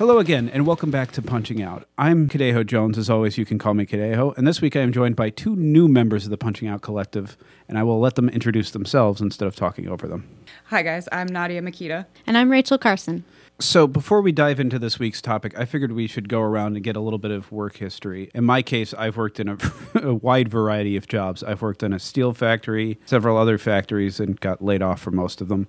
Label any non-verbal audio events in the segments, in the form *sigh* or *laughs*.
Hello again, and welcome back to Punching Out. I'm Kadejo Jones. As always, you can call me Kadejo. And this week I am joined by two new members of the Punching Out Collective, and I will let them introduce themselves instead of talking over them. Hi, guys. I'm Nadia Makita. And I'm Rachel Carson. So, before we dive into this week's topic, I figured we should go around and get a little bit of work history. In my case, I've worked in a, *laughs* a wide variety of jobs. I've worked in a steel factory, several other factories, and got laid off for most of them.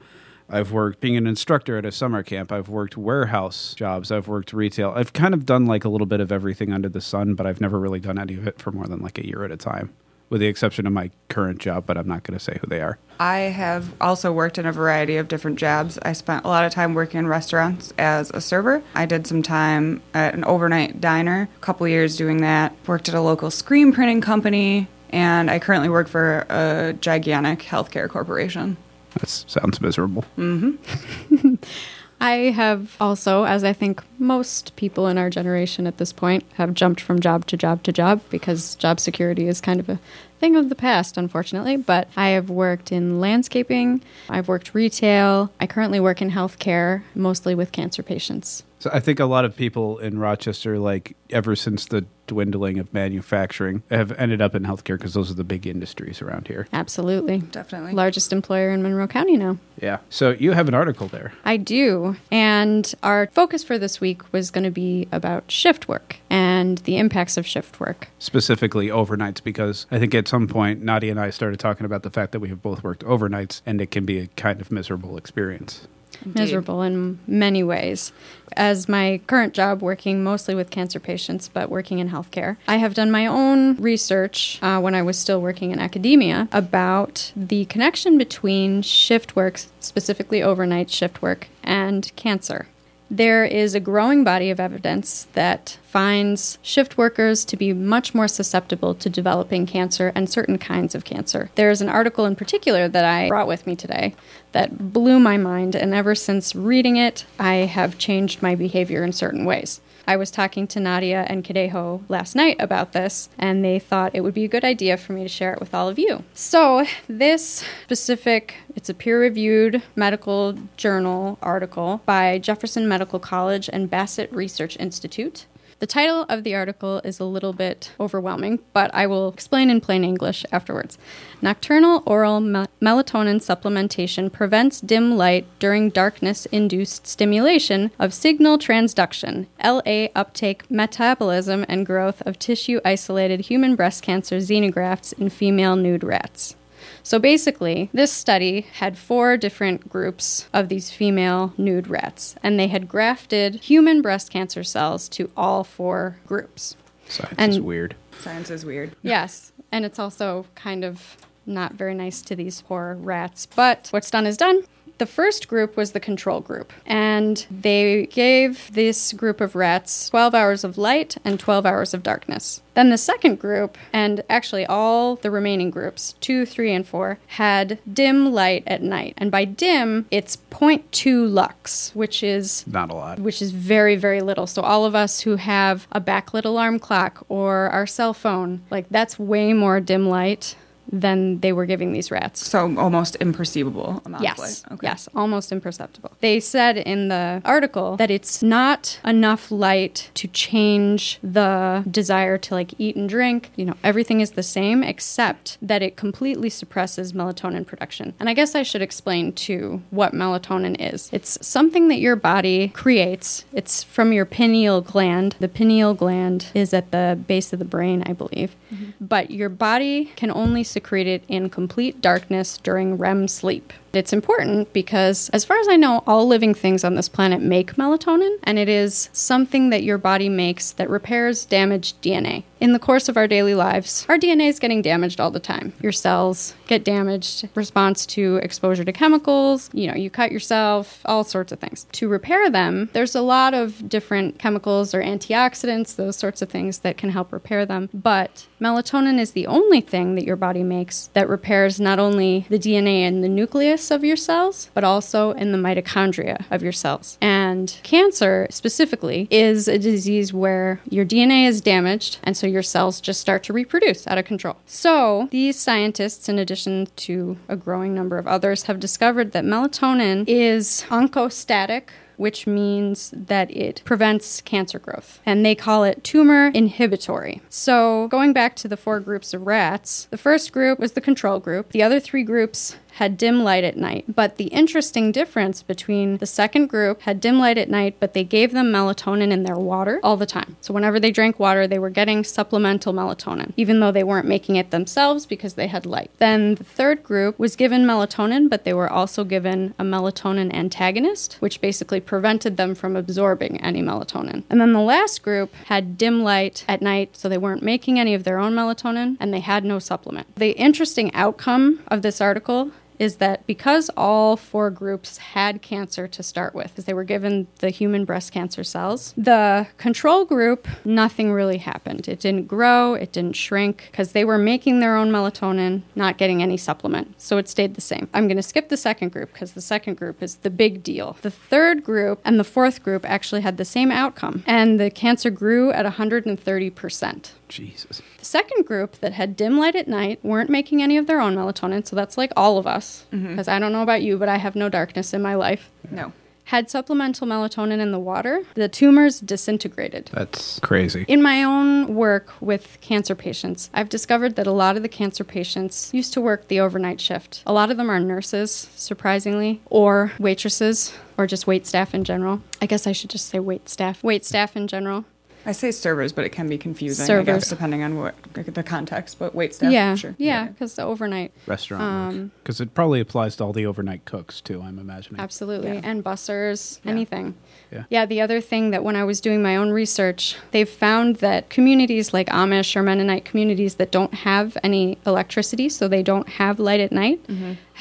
I've worked being an instructor at a summer camp. I've worked warehouse jobs. I've worked retail. I've kind of done like a little bit of everything under the sun, but I've never really done any of it for more than like a year at a time, with the exception of my current job, but I'm not going to say who they are. I have also worked in a variety of different jobs. I spent a lot of time working in restaurants as a server. I did some time at an overnight diner, a couple years doing that. Worked at a local screen printing company, and I currently work for a gigantic healthcare corporation. That sounds miserable. Mm-hmm. *laughs* I have also, as I think most people in our generation at this point, have jumped from job to job to job because job security is kind of a thing of the past, unfortunately. But I have worked in landscaping, I've worked retail, I currently work in healthcare, mostly with cancer patients. So I think a lot of people in Rochester, like ever since the dwindling of manufacturing, have ended up in healthcare because those are the big industries around here. Absolutely. Definitely. Largest employer in Monroe County now. Yeah. So you have an article there. I do. And our focus for this week was going to be about shift work and the impacts of shift work. specifically overnights because I think at some point Nadia and I started talking about the fact that we have both worked overnights and it can be a kind of miserable experience. miserable in many ways. As my current job, working mostly with cancer patients, but working in healthcare, I have done my own research uh, when I was still working in academia about the connection between shift work, specifically overnight shift work, and cancer. There is a growing body of evidence that finds shift workers to be much more susceptible to developing cancer and certain kinds of cancer. There's an article in particular that I brought with me today that blew my mind, and ever since reading it, I have changed my behavior in certain ways. I was talking to Nadia and Kadeho last night about this, and they thought it would be a good idea for me to share it with all of you. So, this specific, it's a peer-reviewed medical journal article by Jefferson Medical College and Bassett Research Institute. The title of the article is a little bit overwhelming, but I will explain in plain English afterwards. Nocturnal oral mel- melatonin supplementation prevents dim light during darkness induced stimulation of signal transduction, LA uptake, metabolism, and growth of tissue isolated human breast cancer xenografts in female nude rats. So basically, this study had four different groups of these female nude rats, and they had grafted human breast cancer cells to all four groups. Science And- is weird. Science is weird. Yes, and it's also kind of not very nice to these poor rats, but what's done is done. The first group was the control group, and they gave this group of rats 12 hours of light and 12 hours of darkness. Then the second group, and actually all the remaining groups, two, three, and four, had dim light at night. And by dim, it's 0.2 lux, which is Not a lot. which is very very little so all of us who have a backlit alarm clock or our cell phone like that's way more dim light than they were giving these rats So almost imperceivable amount Yes. of light. Yes, almost imperceptible. They said in the article that it's not enough light to change the desire to like eat and drink. You know, everything is the same except that it completely suppresses melatonin production. And I guess I should explain too what melatonin is. It's something that your body creates. It's from your pineal gland. The pineal gland is at the base of the brain, I believe. Mm-hmm. But your body can only secrete it in complete darkness during REM sleep. It's important because, as far as I know, all living things on this planet make melatonin, and it is something that your body makes that repairs damaged DNA. In the course of our daily lives, our DNA is getting damaged all the time. Your cells get damaged response to exposure to chemicals, you know, you cut yourself, all sorts of things. To repair them, there's a lot of different chemicals or antioxidants, those sorts of things that can help repair them. But melatonin is the only thing that your body makes that repairs not only the DNA in the nucleus of your cells, but also in the mitochondria of your cells. And cancer specifically is a disease where your DNA is damaged, and so your cells just start to reproduce out of control. So, these scientists, in addition to a growing number of others, have discovered that melatonin is oncostatic which means that it prevents cancer growth. And they call it tumor inhibitory. So, going back to the four groups of rats, the first group was the control group. The other three groups had dim light at night. But the interesting difference between the second group had dim light at night, but they gave them melatonin in their water all the time. So whenever they drank water, they were getting supplemental melatonin, even though they weren't making it themselves because they had light. Then the third group was given melatonin, but they were also given a melatonin antagonist, which basically prevented them from absorbing any melatonin. And then the last group had dim light at night, so they weren't making any of their own melatonin and they had no supplement. The interesting outcome of this article is that because all four groups had cancer to start with, as they were given the human breast cancer cells, the control group, nothing really happened. It didn't grow, it didn't shrink, because they were making their own melatonin, not getting any supplement. So it stayed the same. I'm going to skip the second group because the second group is the big deal. The third group and the fourth group actually had the same outcome, and the cancer grew at 130%. Jesus. The second group that had dim light at night weren't making any of their own melatonin, so that's like all of us. Mm-hmm. Because I don't know about you, but I have no darkness in my life. No. Had supplemental melatonin in the water, the tumors disintegrated. That's crazy. In my own work with cancer patients, I've discovered that a lot of the cancer patients used to work the overnight shift. A lot of them are nurses, surprisingly, or waitresses, or just wait staff in general. I guess I should just say wait staff. Wait staff in general. I say servers, but it can be confusing, I Servers. guess, depending on what the context. But wait staff, yeah, sure. yeah, because the overnight Restaurant Um, Because it probably applies to all the overnight cooks, too, I'm imagining. Absolutely. Yeah. And bussers, Yeah. anything. Yeah. Yeah, the other thing that when I was doing my own research, they've found that communities like Amish or Mennonite communities that don't have any electricity, so they don't have light at night,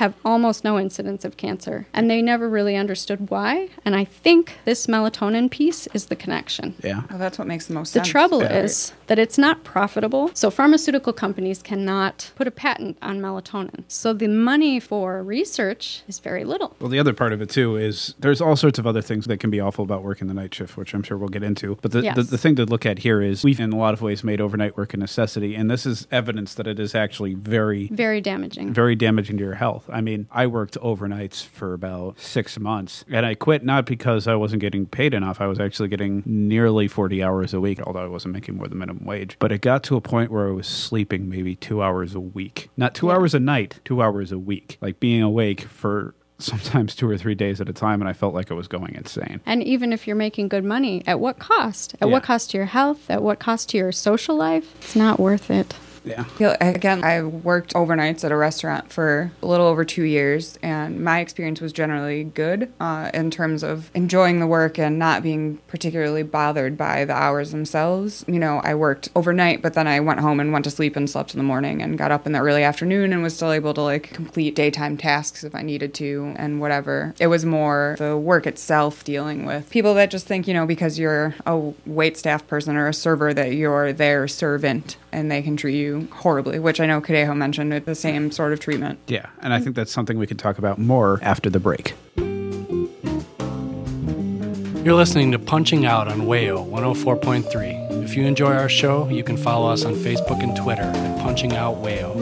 have almost no incidence of cancer. And they never really understood why. And I think this melatonin piece is the connection. Yeah. Oh, that's what makes the most The sense. trouble Yeah. is that it's not profitable. So pharmaceutical companies cannot put a patent on melatonin. So the money for research is very little. Well, the other part of it too is there's all sorts of other things that can be awful about working the night shift, which I'm sure we'll get into. But the, the, the thing to look at here is we've in a lot of ways made overnight work a necessity, and this is evidence that it is actually very Very damaging. very damaging to your health. I mean, I worked overnights for about six months, and I quit not because I wasn't getting paid enough. I was actually getting nearly 40 hours a week, although I wasn't making more than minimum wage. But it got to a point where I was sleeping maybe two hours a week. Not two Yeah. hours a night, two hours a week. Like being awake for *laughs* sometimes two or three days at a time, and I felt like I was going insane. And even if you're making good money, at what cost? At what cost to your health? At what cost to your social life? It's not worth it. Yeah. Again, I worked overnights at a restaurant for a little over two years, and my experience was generally good uh, in terms of enjoying the work and not being particularly bothered by the hours themselves. You know, I worked overnight, but then I went home and went to sleep and slept in the morning and got up in the early afternoon and was still able to like complete daytime tasks if I needed to and whatever. It was more the work itself dealing with people that just think, you know, because you're a wait staff person or a server that you're their servant and they can treat you horribly, which I know Kadejo mentioned it, the same sort of treatment. Yeah. And I think that's something we can talk about more after the break. You're listening to Punching Out on Wayo 104.3. If you enjoy our show, you can follow us on Facebook and Twitter at Punching Out Wayo.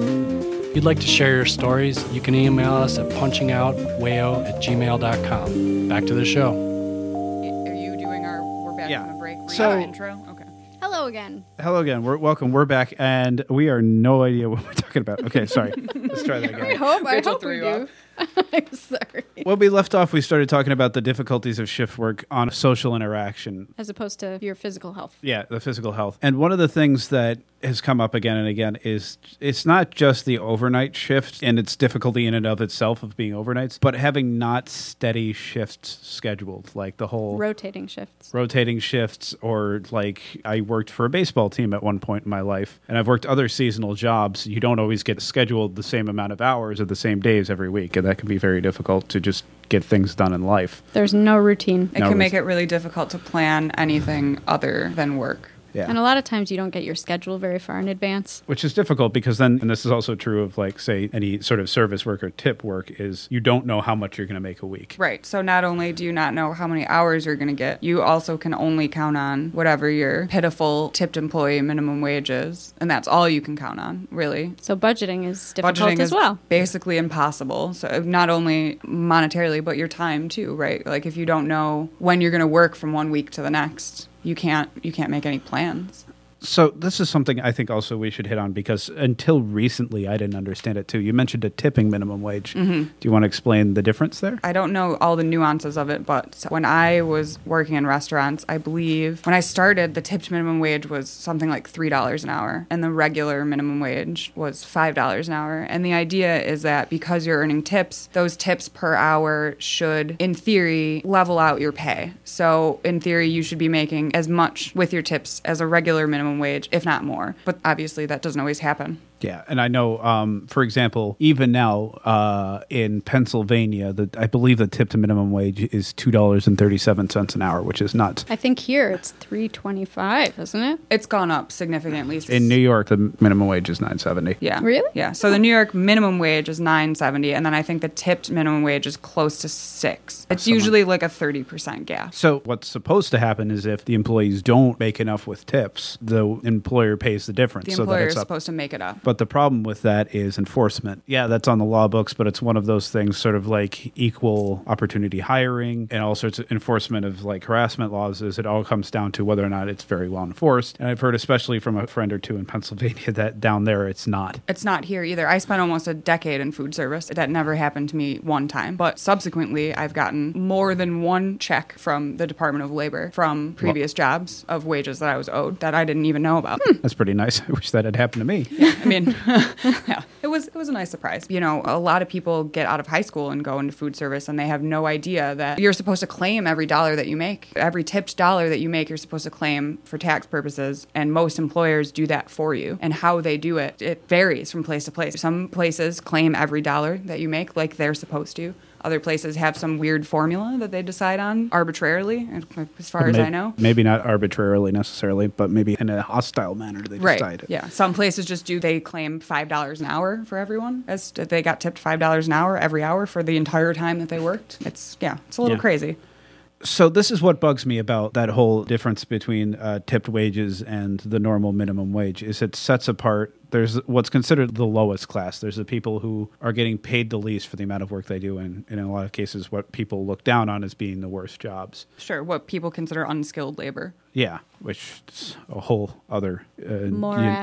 If you'd like to share your stories, you can email us at punchingoutwayo at gmail.com. Back to the show. Are you doing our we're back Yeah. from the break So- intro? Okay. Hello again. Hello again. We're welcome. We're back, and we are no idea what we're talking about. Okay, sorry. *laughs* Let's try that again. I again. hope. I Rachel hope we threw you do. *laughs* I'm sorry. When we left off, we started talking about the difficulties of shift work on social interaction. As opposed to your physical health. Yeah, the physical health. And one of the things that has come up again and again is it's not just the overnight shift and its difficulty in and of itself of being overnights, but having not steady shifts scheduled, like the whole Rotating shifts. rotating shifts or like I worked for a baseball team at one point in my life and I've worked other seasonal jobs. You don't always get scheduled the same amount of hours or the same days every week and that can be very difficult to just get things done in life. There's no routine. It No, can make it really difficult to plan anything other than work. Yeah. And a lot of times you don't get your schedule very far in advance. Which is difficult because then, and this is also true of like, say, any sort of service work or tip work, is you don't know how much you're going to make a week. Right. So not only do you not know how many hours you're going to get, you also can only count on whatever your pitiful tipped employee minimum wage is. And that's all you can count on, really. So budgeting is difficult Budgeting as is well. basically impossible. So not only monetarily, but your time too, right? Like if you don't know when you're going to work from one week to the next, you can't you can't make any plans. So this is something I think also we should hit on because until recently I didn't understand it too. You mentioned a tipping minimum wage. Mm-hmm. Do you want to explain the difference there? I don't know all the nuances of it, but when I was working in restaurants, I believe when I started, the tipped minimum wage was something like $3 an hour, and the regular minimum wage was $5 an hour. And the idea is that because you're earning tips, those tips per hour should, in theory, level out your pay. So, in theory, you should be making as much with your tips as a regular minimum wage, if not more. But obviously, that doesn't always happen. Yeah, and I know, um, for example, even now uh, in Pennsylvania, the, I believe the tip to minimum wage is two dollars and thirty seven cents an hour, which is nuts. I think here it's 325, isn't it? It's gone up significantly. In New York, the minimum wage is nine seventy. Yeah. Really? Yeah. So the New York minimum wage is nine seventy, and then I think the tipped minimum wage is close to six. It's Someone- usually like a thirty percent gap. So what's supposed to happen is if the employees don't make enough with tips, the employer pays the difference. The so that employer it's is up. supposed to make it up. But the problem with that is enforcement. Yeah, that's on the law books, but it's one of those things sort of like equal opportunity hiring and all sorts of enforcement of like harassment laws is it all comes down to whether or not it's very well enforced. And I've heard especially from a friend or two in Pennsylvania *laughs* that down there it's not. It's not here either. I spent almost a decade in food service. That never happened to me one time. But subsequently, I've gotten more than one check from the Department of Labor from previous jobs of wages that I was owed that I didn't even know about. That's pretty nice. *laughs* I wish that had happened to me. I mean, *laughs* yeah, it was it was a nice surprise. You know, a lot of people get out of high school and go into food service, and they have no idea that you're supposed to claim every dollar that you make, every tipped dollar that you make. You're supposed to claim for tax purposes, and most employers do that for you. And how they do it, it varies from place to place. Some places claim every dollar that you make, like they're supposed to. Other places have some weird formula that they decide on arbitrarily, as far as I know. Maybe not arbitrarily necessarily, but maybe in a hostile manner they Right. decide it. Yeah. Some places just do. They claim five dollars an hour for everyone, as they got tipped five dollars an hour every hour for the entire time that they worked. It's yeah, it's a little Yeah. crazy. So this is what bugs me about that whole difference between uh, tipped wages and the normal minimum wage is it sets apart there's what's considered the lowest class there's the people who are getting paid the least for the amount of work they do and, and in a lot of cases what people look down on as being the worst jobs Sure, what people consider unskilled labor. yeah which is a whole other uh,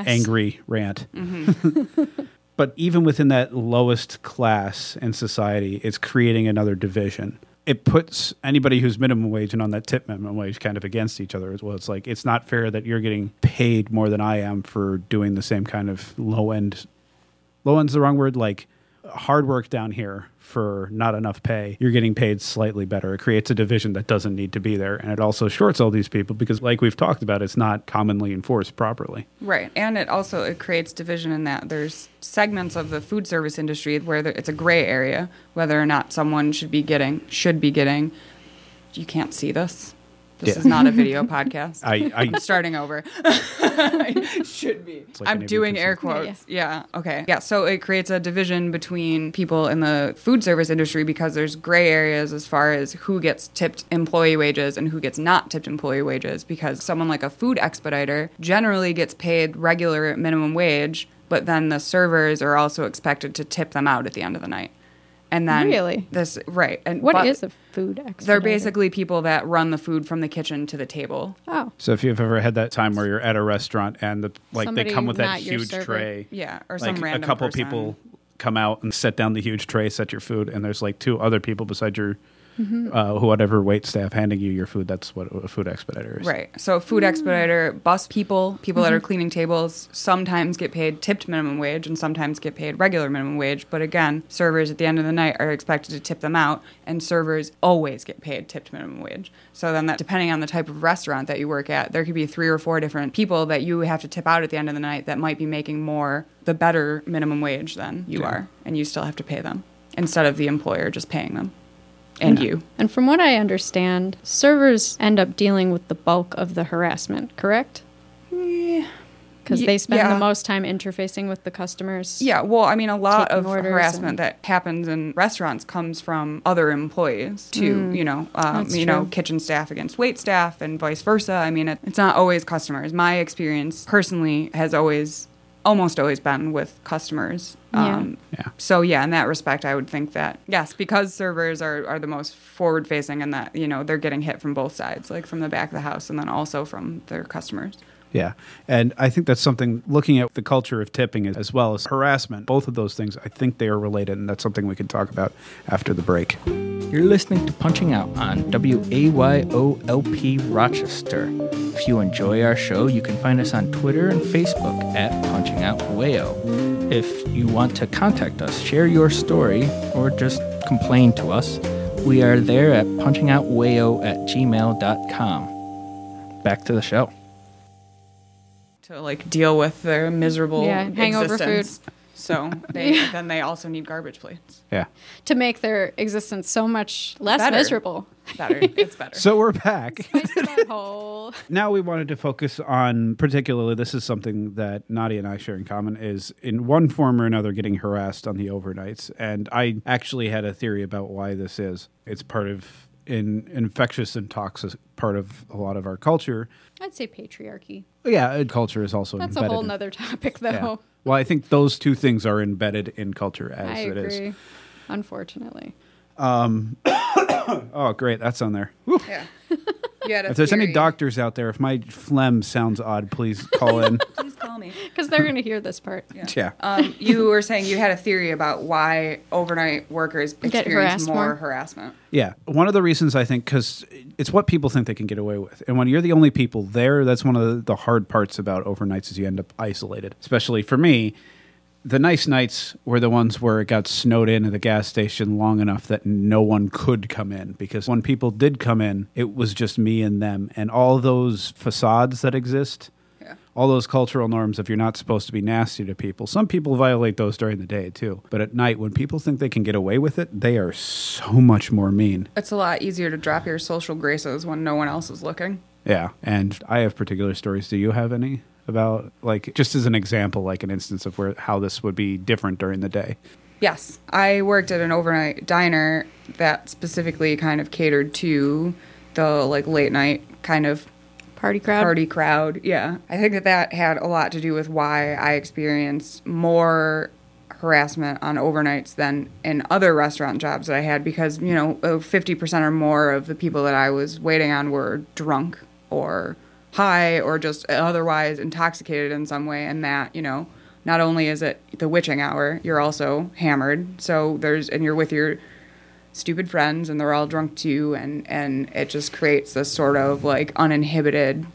angry rant Mm-hmm. *laughs* but even within that lowest class in society, it's creating another division. It puts anybody who's minimum wage and on that tip minimum wage kind of against each other as well. It's like it's not fair that you're getting paid more than I am for doing the same kind of low end. Low end's the wrong word. Like hard work down here for not enough pay. You're getting paid slightly better. It creates a division that doesn't need to be there, and it also shorts all these people because, like we've talked about, it's not commonly enforced properly. Right, and it also it creates division in that there's segments of the food service industry where there, it's a gray area whether or not someone should be getting should be getting. You can't see this. This Yeah. is not a *laughs* video podcast. I, I I'm starting over. *laughs* Should be. like I'm doing air Yeah, yeah. quotes. Yeah, Okay. Yeah. So it creates a division between people in the food service industry because there's gray areas as far as who gets tipped employee wages and who gets not tipped employee wages. Because someone like a food expediter generally gets paid regular minimum wage, but then the servers are also expected to tip them out at the end of the night. And then Really? this right and What but is a food expert? they're basically people that run the food from the kitchen to the table. Oh, So if you've ever had that time where you're at a restaurant and the like Somebody they come with that huge tray, Yeah, or like some random a couple person. people come out and set down the huge tray, set your food, and there's like two other people beside your Mm-hmm. uh, whatever wait staff handing you your food. That's what a food expediter is. Right. So food mm. expediter, bus people, people that are mm-hmm. cleaning tables, sometimes get paid tipped minimum wage and sometimes get paid regular minimum wage. But again, servers at the end of the night are expected to tip them out, and servers always get paid tipped minimum wage. So then, that depending on the type of restaurant that you work at, there could be three or four different people that you have to tip out at the end of the night that might be making more the better minimum wage than you Yeah. are, and you still have to pay them instead of the employer just paying them and you. And from what I understand, servers end up dealing with the bulk of the harassment, correct? Because Ye- they spend yeah. the most time interfacing with the customers. Yeah, well, I mean, a lot of orders harassment and- that happens in restaurants comes from other employees too. You know, um, Mm. That's you know, kitchen staff against wait staff, and vice versa. I mean, it, it's not always customers. My experience personally has always, almost always been with customers. Yeah. Um, Yeah. So yeah, in that respect, I would think that yes, because servers are, are the most forward facing, and that you know they're getting hit from both sides, like from the back of the house, and then also from their customers. Yeah. And I think that's something looking at the culture of tipping as well as harassment, both of those things, I think they are related. And that's something we can talk about after the break. You're listening to Punching Out on WAYOLP Rochester. If you enjoy our show, you can find us on Twitter and Facebook at Punching Out Wayo. If you want to contact us, share your story, or just complain to us, we are there at punchingoutwayo at gmail.com. Back to the show. To like deal with their miserable Yeah, hangover existence. So *laughs* they then they also need garbage plates. Yeah. To make their existence so much less Better. miserable. Better, it's better. *laughs* So we're back. Spice it up, whole. *laughs* now we wanted to focus on particularly this is something that Nadia and I share in common is in one form or another getting harassed on the overnights and I actually had a theory about why this is it's part of in infectious and toxic part of a lot of our culture I'd say patriarchy. yeah culture is also That's a whole in- nother topic, though. yeah. well I think those two things are embedded in culture as I it is agree. Unfortunately. Um, *coughs* oh great that's on there Whew. yeah. You had a if there's any doctors out there if my phlegm sounds odd please call in *laughs* please call me. *laughs* Because they're going to hear this part. yeah Um, you were saying you had a theory about why overnight workers experience more, more? harassment. Yeah, one of the reasons I think because it's what people think they can get away with, and when you're the only people there, that's one of the, the hard parts about overnights is you end up isolated. Especially for me, the nice nights were the ones where it got snowed in at the gas station long enough that no one could come in because when people did come in, it was just me and them, and all those facades that exist. All those cultural norms, if you're not supposed to be nasty to people, some people violate those during the day too. But at night, when people think they can get away with it, they are so much more mean. It's a lot easier to drop your social graces when no one else is looking. Yeah, and I have particular stories. Do you have any about like just as an example, like an instance of where how this would be different during the day? Yes, I worked at an overnight diner that specifically kind of catered to the like late night kind of Party crowd. party crowd. Yeah. I think that that had a lot to do with why I experienced more harassment on overnights than in other restaurant jobs that I had because, you know, uh, 50% or more of the people that I was waiting on were drunk or high or just otherwise intoxicated in some way and that, you know, not only is it the witching hour, you're also hammered. So there's and you're with your stupid friends and they're all drunk too and and it just creates this sort of like uninhibited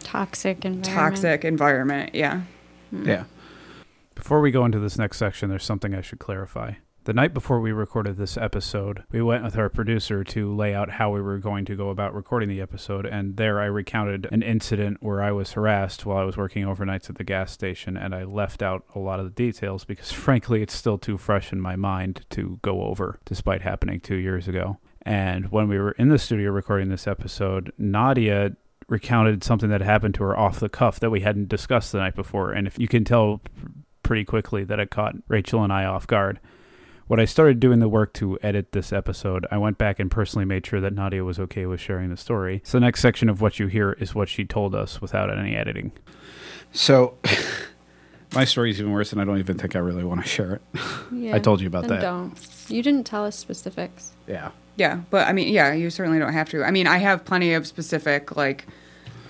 Toxic environment. toxic environment yeah Yeah. Before we go into this next section, there's something I should clarify. The night before we recorded this episode, we went with our producer to lay out how we were going to go about recording the episode, and there I recounted an incident where I was harassed while I was working overnights at the gas station, and I left out a lot of the details because, *laughs* frankly, it's still too fresh in my mind to go over, despite happening two years ago. And when we were in the studio recording this episode, Nadia recounted something that happened to her off the cuff that we hadn't discussed the night before. And if you can tell pretty quickly that it caught Rachel and I off guard. When I started doing the work to edit this episode, I went back and personally made sure that Nadia was okay with sharing the story. So the next section of what you hear is what she told us without any editing. So *laughs* my story is even worse, and I don't even think I really want to share it. *laughs* Yeah. I told you about that. Don't. You didn't tell us specifics. Yeah. yeah but i mean yeah you certainly don't have to i mean i have plenty of specific like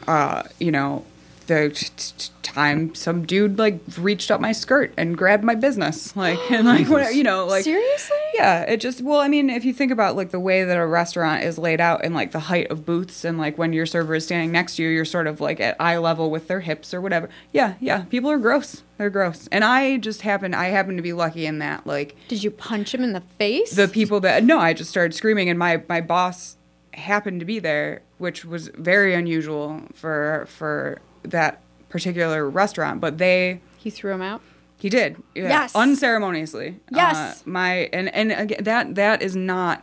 uh you know the t- t- time some dude like reached up my skirt and grabbed my business. Like and like what you know like Seriously? yeah it just well i mean if you think about like the way that a restaurant is laid out and like the height of booths and like when your server is standing next to you you're sort of like at eye level with their hips or whatever. Yeah yeah people are gross. They're gross. And i just happen i happen to be lucky in that like Did you punch him in the face? the people that no i just started screaming and my my boss happened to be there which was very unusual for for that particular restaurant but they he threw him out. he did yeah, Yes. unceremoniously Yes. uh, my and and again, that that is not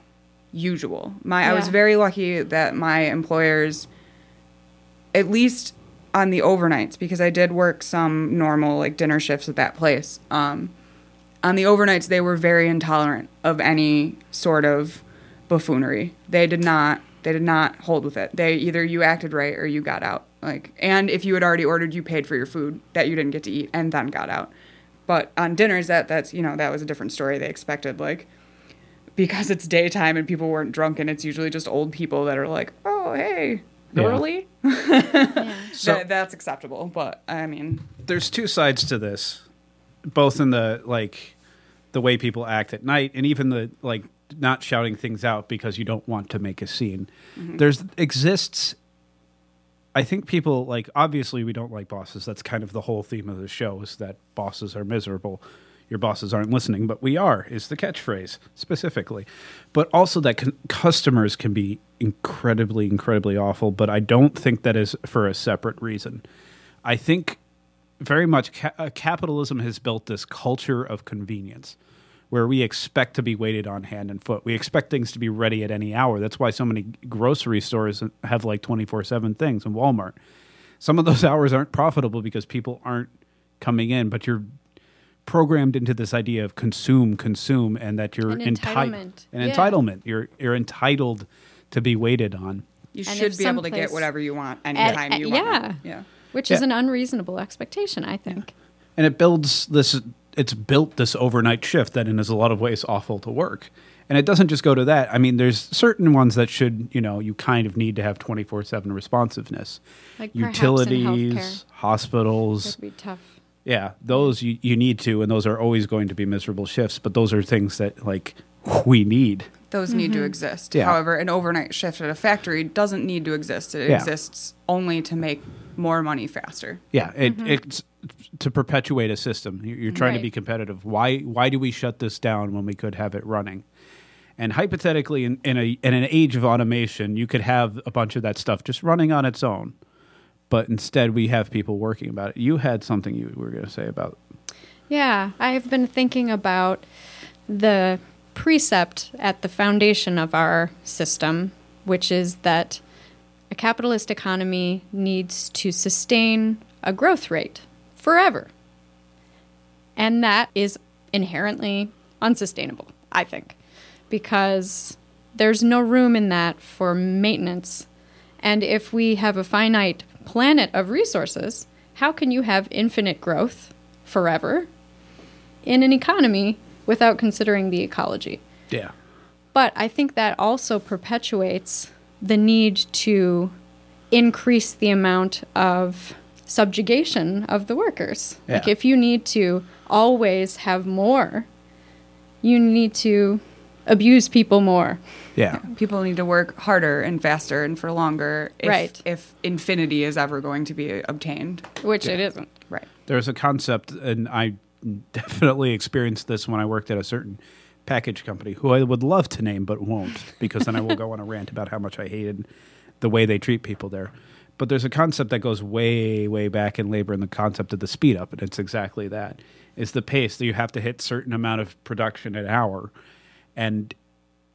usual my i was very lucky that my employers at least on the overnights because i did work some normal like dinner shifts at that place um on the overnights they were very intolerant of any sort of buffoonery they did not they did not hold with it they either you acted right or you got out like and if you had already ordered you paid for your food that you didn't get to eat and then got out. But on dinners that that's you know that was a different story. They expected like because it's daytime and people weren't drunk and it's usually just old people that are like oh hey Yeah. girly. *laughs* So- that, that's acceptable but i mean. There's two sides to this, both in the like the way people act at night and even the like not shouting things out because you don't want to make a scene. Mm-hmm. There's exists I think people like obviously we don't like bosses. That's kind of the whole theme of the show is that bosses are miserable. Your bosses aren't listening, but we are is the catchphrase specifically. But also that con- customers can be incredibly incredibly awful, but I don't think that is for a separate reason. I think very much ca- uh, capitalism has built this culture of convenience where we expect to be waited on hand and foot. We expect things to be ready at any hour. That's why so many grocery stores have like 24 7 things and Walmart. Some of those *laughs* hours aren't profitable because people aren't coming in, but you're programmed into this idea of consume, consume, and that you're An enti- entitlement. An Yeah. entitlement. You're, you're entitled to be waited on. you And should be able to get whatever you want anytime at- you want yeah. yeah Which is an unreasonable expectation, I think. and it builds this it's built this overnight shift that in is a lot of ways awful to work. And it doesn't just go to that. I mean there's certain ones that should you know you kind of need to have 24-7 responsiveness. Like utilities hospitals. That'd be tough. yeah those you, you need to and those are always going to be miserable shifts but those are things that like we need those need Mm-hmm. to exist. Yeah. However, an overnight shift at a factory doesn't need to exist. It Yeah. exists only to make more money faster. Yeah, it, it's to perpetuate a system. You- You're trying to be competitive. Why why do we shut this down when we could have it running? And hypothetically, in, in a in an age of automation, you could have a bunch of that stuff just running on its own. But instead, we have people working about it. You had something you were going to say about. Yeah, I've been thinking about the precept at the foundation of our system, which is that a capitalist economy needs to sustain a growth rate forever. And that is inherently unsustainable, I think, because there's no room in that for maintenance. And if we have a finite planet of resources, how can you have infinite growth forever in an economy without considering the ecology? Yeah. But I think that also perpetuates the need to increase the amount of subjugation of the workers. Like if you need to always have more, you need to abuse people more. Yeah. People need to work harder and faster and for longer if, Right. if infinity is ever going to be obtained. Which it isn't. Right. There's a concept, and I definitely experienced this when I worked at a certain package company, who I would love to name but won't, because then I will go on a *laughs* rant about how much I hated the way they treat people there. But there's a concept that goes way, way back in labor, and the concept of the speed up, and it's exactly that: is the pace that you have to hit certain amount of production an hour, and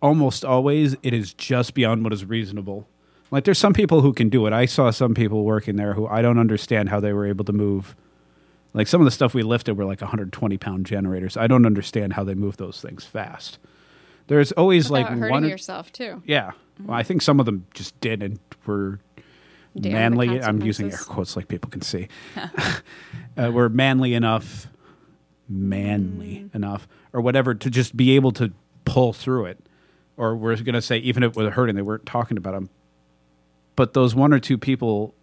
almost always it is just beyond what is reasonable. Like there's some people who can do it. I saw some people working there who I don't understand how they were able to move. Like some of the stuff we lifted were like 120 pound generators. I don't understand how they move those things fast. There's always Without like hurting one. yourself too. Yeah, well, I think some of them just did and were Damn manly. I'm using air quotes like people can see. *laughs* *laughs* uh, were manly enough, manly Mm. enough, or whatever to just be able to pull through it. Or we're going to say even if it was hurting, they weren't talking about them. But those one or two people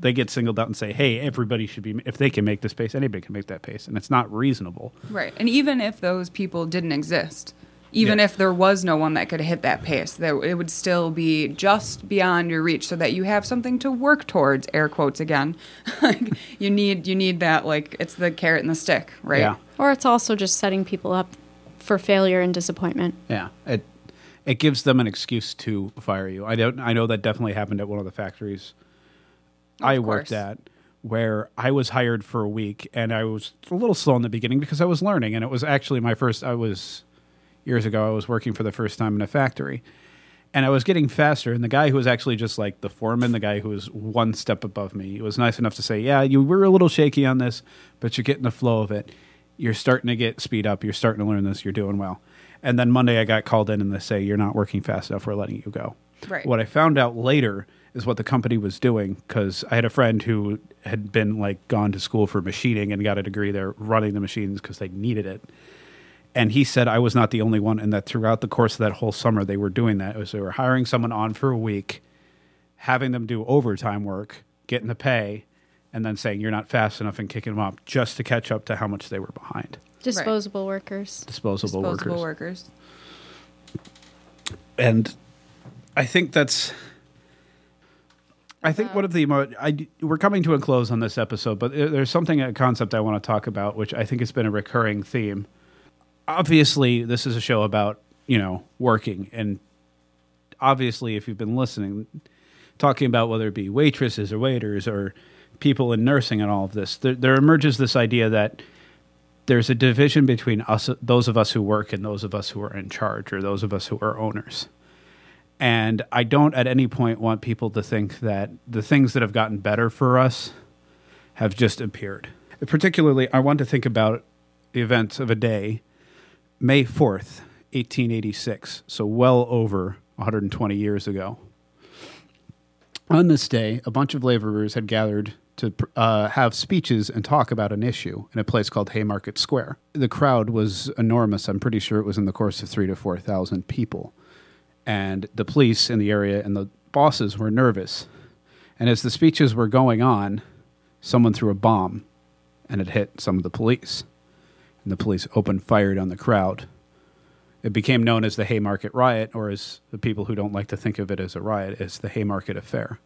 they get singled out and say, "Hey, everybody should be. If they can make this pace, anybody can make that pace," and it's not reasonable. Right. And even if those people didn't exist, even Yeah. if there was no one that could hit that pace, that it would still be just beyond your reach so that you have something to work towards, air quotes again. *laughs* You need you need that like it's the carrot and the stick, right? Yeah. Or it's also just setting people up for failure and disappointment. Yeah, it it gives them an excuse to fire you. I don't. I know that definitely happened at one of the factories I worked at, where I was hired for a week, and I was a little slow in the beginning because I was learning, and it was actually my first. I was years ago. I was working for the first time in a factory, and I was getting faster. And the guy who was actually just like the foreman, the guy who was one step above me, he was nice enough to say, "Yeah, you were a little shaky on this, but you're getting the flow of it. You're starting to get speed up. You're starting to learn this. You're doing well." And then Monday, I got called in and they say, "You're not working fast enough. We're letting you go." Right. What I found out later is what the company was doing because I had a friend who had been like gone to school for machining and got a degree there running the machines because they needed it. And he said I was not the only one, and that throughout the course of that whole summer, they were doing that. It was they were hiring someone on for a week, having them do overtime work, getting the pay, and then saying you're not fast enough and kicking them up just to catch up to how much they were behind. Disposable workers. Disposable, Disposable workers. workers. and I think that's. I think one of the I, we're coming to a close on this episode, but there's something a concept I want to talk about, which I think has been a recurring theme. Obviously, this is a show about you know working, and obviously, if you've been listening, talking about whether it be waitresses or waiters or people in nursing and all of this, there, there emerges this idea that there's a division between us, those of us who work, and those of us who are in charge, or those of us who are owners. And I don't at any point want people to think that the things that have gotten better for us have just appeared. Particularly, I want to think about the events of a day, May 4th, 1886, so well over 120 years ago. On this day, a bunch of laborers had gathered to uh, have speeches and talk about an issue in a place called Haymarket Square. The crowd was enormous. I'm pretty sure it was in the course of three to 4,000 people. And the police in the area and the bosses were nervous. And as the speeches were going on, someone threw a bomb and it hit some of the police. And the police opened fire on the crowd. It became known as the Haymarket Riot, or as the people who don't like to think of it as a riot, as the Haymarket Affair.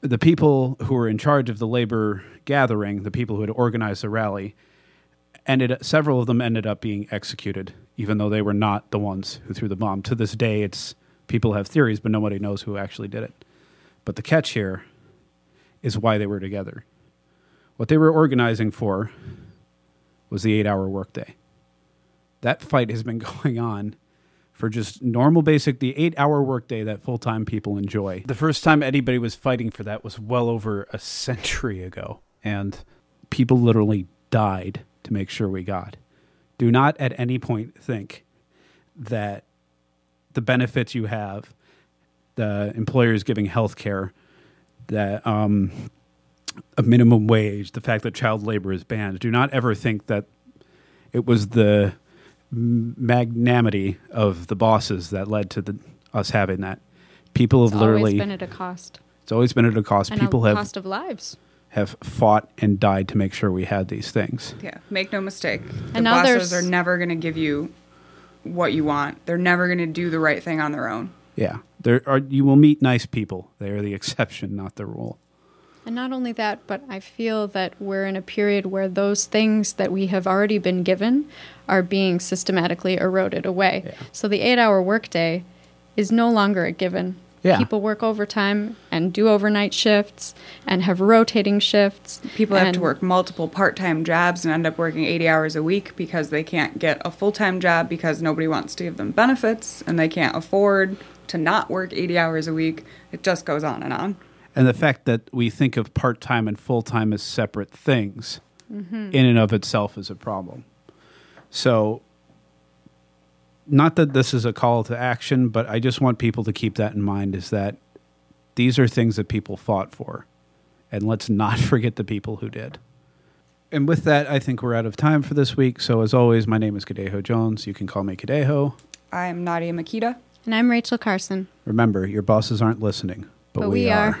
The people who were in charge of the labor gathering, the people who had organized the rally, ended several of them ended up being executed, even though they were not the ones who threw the bomb. To this day, it's people have theories, but nobody knows who actually did it. But the catch here is why they were together. What they were organizing for was the eight-hour workday that fight has been *laughs* going on for just normal basic the eight hour workday that full time people enjoy. The first time anybody was fighting for that was well over a century ago, and people literally died to make sure we got. Do not at any point think that the benefits you have, the employers giving health care, that um, a minimum wage, the fact that child labor is banned, do not ever think that it was the magnanimity of the bosses that led to the, us having that. People have It's literally always been at a cost. it's always been at a cost. And People a have cost of lives. Have fought and died to make sure we had these things. Yeah, make no mistake. The And now bosses there's- are never going to give you what you want. They're never going to do the right thing on their own. Yeah, there are you will meet nice people. They are the *laughs* exception, not the rule. And not only that, but I feel that we're in a period where those things that we have already been given are being systematically eroded away. Yeah. So the eight hour workday is no longer a given. Yeah. People work overtime and do overnight shifts and have rotating shifts. People have to work multiple part-time jobs and end up working 80 hours a week because they can't get a full-time job because nobody wants to give them benefits and they can't afford to not work 80 hours a week. It just goes on and on. And the fact that we think of part time and full time as separate things mm-hmm. in and of itself is a problem. So, not that this is a call to action, but I just want people to keep that in mind is that these are things that people fought for. And let's not *laughs* forget the people who did. And with that, I think we're out of time for this week. So, as always, my name is Kadeho Jones. You can call me Kadeho. I am Nadia Makita. And I'm Rachel Carson. Remember, your bosses aren't listening, but, But we, we are. are.